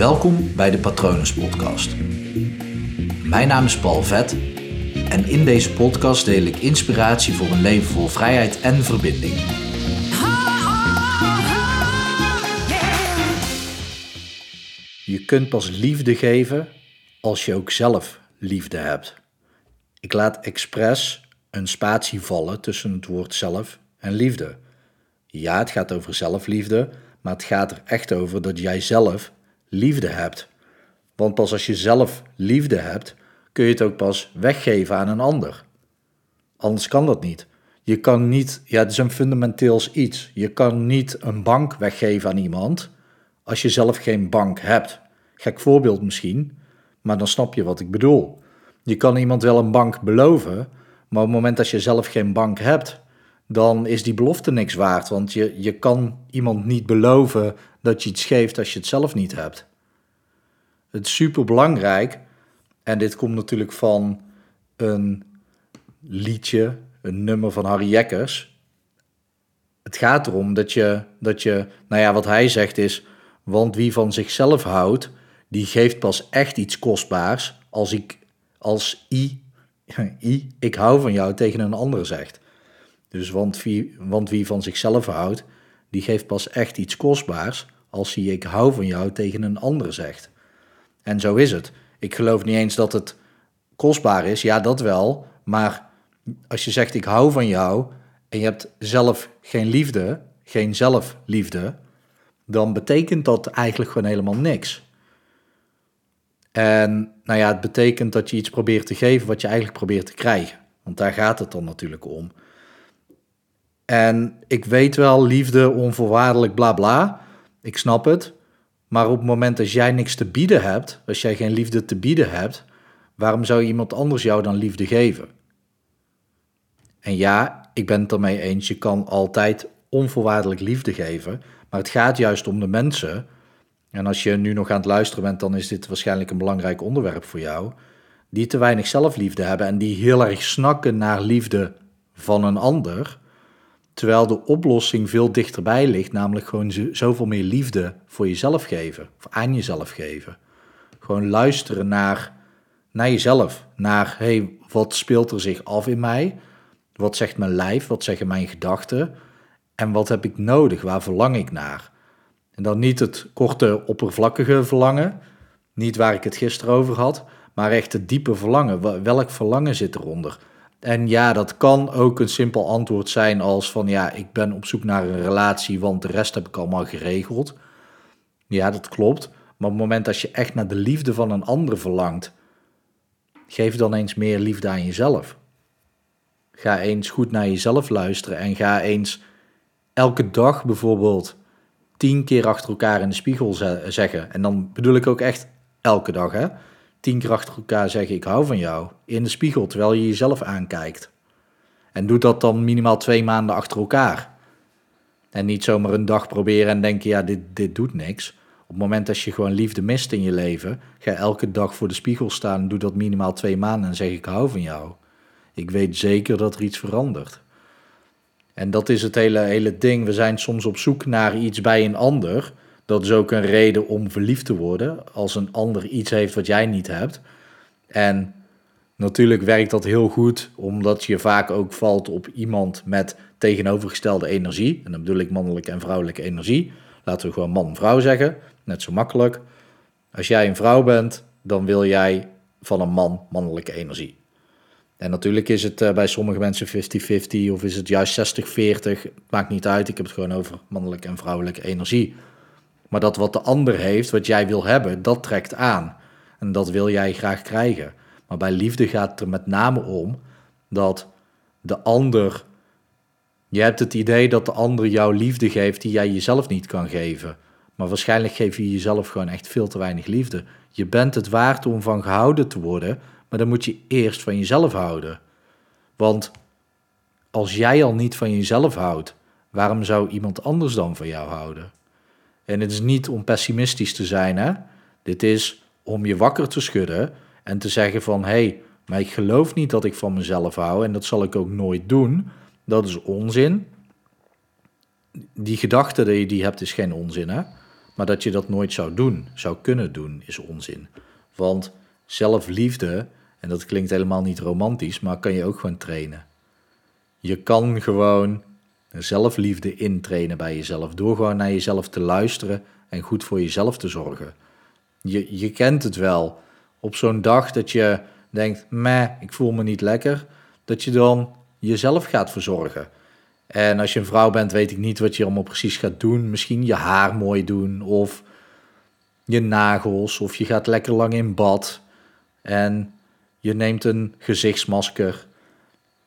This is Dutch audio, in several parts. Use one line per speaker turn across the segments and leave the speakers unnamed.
Welkom bij de Patronus Podcast. Mijn naam is Paul Vet en in deze podcast deel ik inspiratie voor een leven vol vrijheid en verbinding. Je kunt pas liefde geven als je ook zelf liefde hebt. Ik laat expres een spatie vallen tussen het woord zelf en liefde. Ja, het gaat over zelfliefde, maar het gaat er echt over dat jij zelf liefde hebt. Want pas als je zelf liefde hebt, kun je het ook pas weggeven aan een ander. Anders kan dat niet. Je kan niet, ja, het is een fundamenteels iets. Je kan niet een bank weggeven aan iemand als je zelf geen bank hebt. Gek voorbeeld misschien, maar dan snap je wat ik bedoel. Je kan iemand wel een bank beloven, maar op het moment dat je zelf geen bank hebt, dan is die belofte niks waard. Want je, je kan iemand niet beloven dat je iets geeft als je het zelf niet hebt. Het is super belangrijk, en dit komt natuurlijk van een liedje, een nummer van Harry Jekkers. Het gaat erom dat je, dat je, nou ja, wat hij zegt is, want wie van zichzelf houdt, die geeft pas echt iets kostbaars als ik, als i, i, ik hou van jou tegen een ander zegt. Dus want wie, want wie van zichzelf houdt, die geeft pas echt iets kostbaars als hij ik hou van jou tegen een ander zegt. En zo is het. Ik geloof niet eens dat het kostbaar is, ja dat wel, maar als je zegt ik hou van jou en je hebt zelf geen liefde, geen zelfliefde, dan betekent dat eigenlijk gewoon helemaal niks. En nou ja, het betekent dat je iets probeert te geven wat je eigenlijk probeert te krijgen. Want daar gaat het dan natuurlijk om. En ik weet wel, liefde, onvoorwaardelijk, bla bla. Ik snap het. Maar op het moment dat jij niks te bieden hebt, als jij geen liefde te bieden hebt, waarom zou iemand anders jou dan liefde geven? En ja, ik ben het ermee eens, je kan altijd onvoorwaardelijk liefde geven, maar het gaat juist om de mensen. En als je nu nog aan het luisteren bent, dan is dit waarschijnlijk een belangrijk onderwerp voor jou. Die te weinig zelfliefde hebben en die heel erg snakken naar liefde van een ander. Terwijl de oplossing veel dichterbij ligt, namelijk gewoon zoveel meer liefde voor jezelf geven, of aan jezelf geven. Gewoon luisteren naar, naar jezelf, naar hey, wat speelt er zich af in mij? Wat zegt mijn lijf? Wat zeggen mijn gedachten? En wat heb ik nodig? Waar verlang ik naar? En dan niet het korte, oppervlakkige verlangen, niet waar ik het gisteren over had, maar echt het diepe verlangen. Welk verlangen zit eronder? En ja, dat kan ook een simpel antwoord zijn als van ja, ik ben op zoek naar een relatie, want de rest heb ik allemaal geregeld. Ja, dat klopt. Maar op het moment dat je echt naar de liefde van een ander verlangt, geef dan eens meer liefde aan jezelf. Ga eens goed naar jezelf luisteren en ga eens elke dag bijvoorbeeld tien keer achter elkaar in de spiegel zeggen. En dan bedoel ik ook echt elke dag, hè? Tien keer achter elkaar zeggen: Ik hou van jou. In de spiegel terwijl je jezelf aankijkt. En doe dat dan minimaal twee maanden achter elkaar. En niet zomaar een dag proberen en denken: Ja, dit, dit doet niks. Op het moment dat je gewoon liefde mist in je leven, ga elke dag voor de spiegel staan en doe dat minimaal twee maanden en zeg: Ik hou van jou. Ik weet zeker dat er iets verandert. En dat is het hele, hele ding. We zijn soms op zoek naar iets bij een ander. Dat is ook een reden om verliefd te worden. Als een ander iets heeft wat jij niet hebt. En natuurlijk werkt dat heel goed, omdat je vaak ook valt op iemand met tegenovergestelde energie. En dan bedoel ik mannelijke en vrouwelijke energie. Laten we gewoon man-vrouw zeggen. Net zo makkelijk. Als jij een vrouw bent, dan wil jij van een man mannelijke energie. En natuurlijk is het uh, bij sommige mensen 50-50 of is het juist 60-40. Maakt niet uit, ik heb het gewoon over mannelijke en vrouwelijke energie. Maar dat wat de ander heeft, wat jij wil hebben, dat trekt aan. En dat wil jij graag krijgen. Maar bij liefde gaat het er met name om dat de ander. Je hebt het idee dat de ander jou liefde geeft die jij jezelf niet kan geven. Maar waarschijnlijk geef je jezelf gewoon echt veel te weinig liefde. Je bent het waard om van gehouden te worden, maar dan moet je eerst van jezelf houden. Want als jij al niet van jezelf houdt, waarom zou iemand anders dan van jou houden? En het is niet om pessimistisch te zijn, hè? Dit is om je wakker te schudden en te zeggen van, hé, hey, maar ik geloof niet dat ik van mezelf hou en dat zal ik ook nooit doen. Dat is onzin. Die gedachte die je die hebt is geen onzin, hè? Maar dat je dat nooit zou doen, zou kunnen doen, is onzin. Want zelfliefde, en dat klinkt helemaal niet romantisch, maar kan je ook gewoon trainen. Je kan gewoon zelfliefde intrainen bij jezelf. Door gewoon naar jezelf te luisteren en goed voor jezelf te zorgen. Je, je kent het wel. Op zo'n dag dat je denkt, meh, ik voel me niet lekker. Dat je dan jezelf gaat verzorgen. En als je een vrouw bent, weet ik niet wat je allemaal precies gaat doen. Misschien je haar mooi doen of je nagels of je gaat lekker lang in bad. En je neemt een gezichtsmasker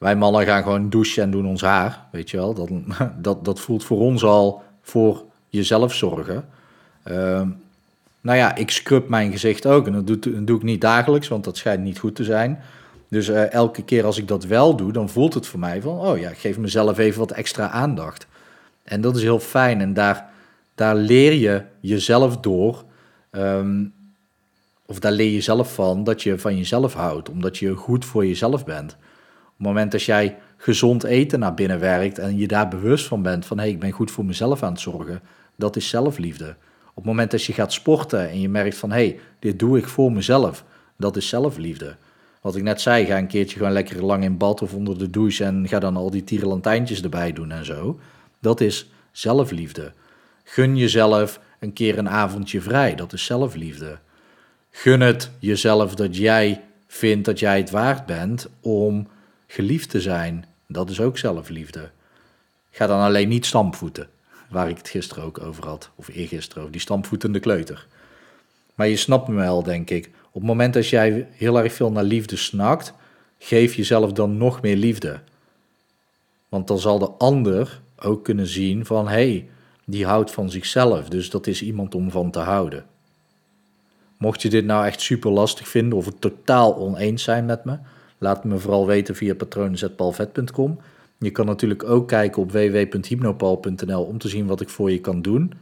wij mannen gaan gewoon douchen en doen ons haar, weet je wel. Dat, dat, dat voelt voor ons al voor jezelf zorgen. Uh, nou ja, ik scrub mijn gezicht ook. En dat doe, ik niet dagelijks, want dat schijnt niet goed te zijn. Dus uh, elke keer als ik dat wel doe, dan voelt het voor mij van... oh ja, ik geef mezelf even wat extra aandacht. En dat is heel fijn. En daar, daar leer je jezelf door... Um, of daar leer je zelf van dat je van jezelf houdt, omdat je goed voor jezelf bent het moment dat jij gezond eten naar binnen werkt en je daar bewust van bent van hé, hey, ik ben goed voor mezelf aan het zorgen, dat is zelfliefde. Op het moment dat je gaat sporten en je merkt van hé, hey, dit doe ik voor mezelf, dat is zelfliefde. Wat ik net zei, ga een keertje gewoon lekker lang in bad of onder de douche en ga dan al die tierenlantijntjes erbij doen en zo. Dat is zelfliefde. Gun jezelf een keer een avondje vrij, dat is zelfliefde. Gun het jezelf dat jij vindt dat jij het waard bent om geliefd te zijn, dat is ook zelfliefde. Ga dan alleen niet stampvoeten, waar ik het gisteren ook over had, of eergisteren over, die stampvoetende kleuter. Maar je snapt me wel, denk ik. Op het moment dat jij heel erg veel naar liefde snakt, geef jezelf dan nog meer liefde. Want dan zal de ander ook kunnen zien van, hé, hey, die houdt van zichzelf, dus dat is iemand om van te houden. Mocht je dit nou echt super lastig vinden of het totaal oneens zijn met me, Laat me vooral weten via patronen.palvet.com. Je kan natuurlijk ook kijken op www.hypnopal.nl om te zien wat ik voor je kan doen.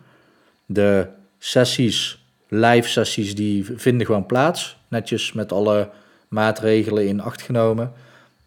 De sessies, live sessies, die vinden gewoon plaats. Netjes met alle maatregelen in acht genomen.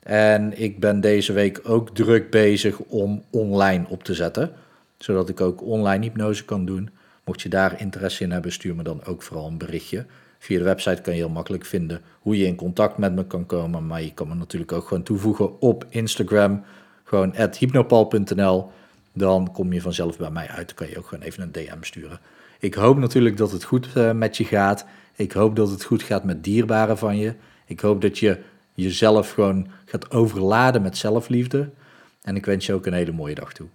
En ik ben deze week ook druk bezig om online op te zetten. Zodat ik ook online hypnose kan doen. Mocht je daar interesse in hebben, stuur me dan ook vooral een berichtje. Via de website kan je heel makkelijk vinden hoe je in contact met me kan komen. Maar je kan me natuurlijk ook gewoon toevoegen op Instagram. Gewoon hypnopal.nl. Dan kom je vanzelf bij mij uit. Dan kan je ook gewoon even een DM sturen. Ik hoop natuurlijk dat het goed uh, met je gaat. Ik hoop dat het goed gaat met dierbaren van je. Ik hoop dat je jezelf gewoon gaat overladen met zelfliefde. En ik wens je ook een hele mooie dag toe.